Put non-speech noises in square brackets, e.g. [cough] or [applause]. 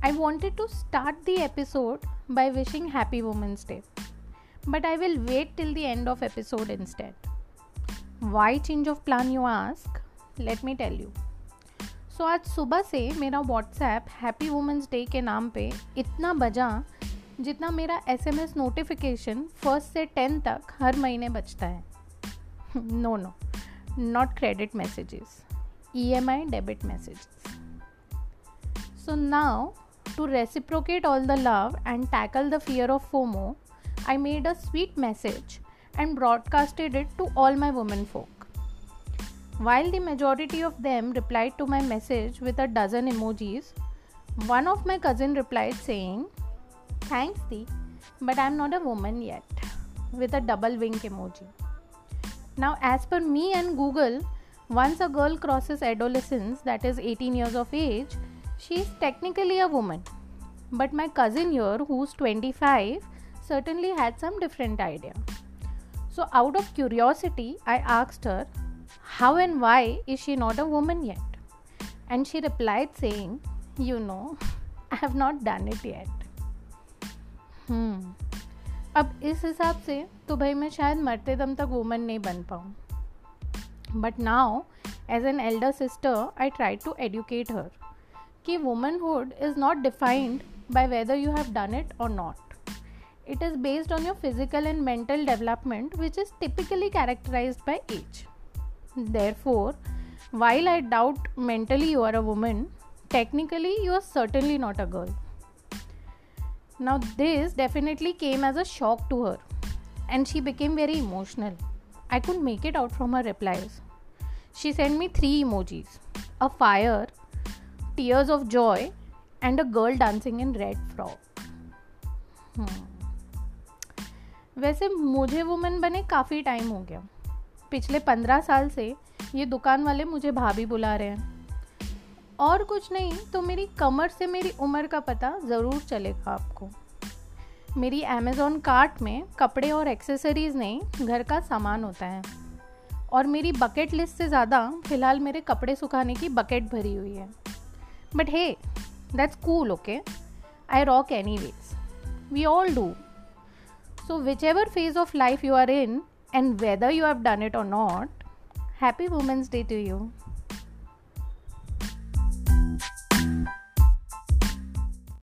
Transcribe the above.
I wanted to start the episode by wishing Happy Women's Day, but I will wait till the end of episode instead. Why change of plan, you ask? Let me tell you. So so, आज सुबह से मेरा WhatsApp happy women's day के नाम पे इतना बजा जितना मेरा S M S notification first से टेन तक हर महीने बचता है no no not credit messages E M I debit messages so now To reciprocate all the love and tackle the fear of FOMO, I made a sweet message and broadcasted it to all my women folk. While the majority of them replied to my message with a dozen emojis, one of my cousin replied saying, "Thanks, Dee, but I'm not a woman yet," with a double wink emoji. Now, as per me and Google, once a girl crosses adolescence, that is 18 years of age, she is technically a woman But my cousin here, who's 25, certainly had some different idea. So, out of curiosity, I asked her, How and why is she not a woman yet? And she replied, saying, You know, [laughs] I have not done it yet. Hmm. अब इस हिसाब से तो भाई मैं शायद मरते दम तक वुमन नहीं बन पाऊँ but now as an elder sister I try to educate her कि womanhood is not defined by whether you have done it or not. It is based on your physical and mental development, which is typically characterized by age. Therefore, while I doubt mentally you are a woman, technically you are certainly not a girl. Now, this definitely came as a shock to her, and she became very emotional. I could make it out from her replies. She sent me three emojis a fire, tears of joy, a girl dancing in red frock. Hmm. वैसे मुझे women बने काफ़ी time हो गया। पिछले पंद्रह साल से ये दुकान वाले मुझे भाभी बुला रहे हैं। और कुछ नहीं तो मेरी कमर से मेरी उम्र का पता ज़रूर चलेगा आपको। मेरी अमेज़ोन कार्ट में कपड़े और एक्सेसरीज़ नहीं, घर का सामान होता है। और मेरी बकेट लिस्ट से ज़्यादा फ़िलहाल मेरे कपड़े सुखाने की बकेट भरी हुई है। But hey That's cool, okay? I rock anyways. We all do. So, whichever phase of life you are in, and whether you have done it or not, happy Women's Day to you.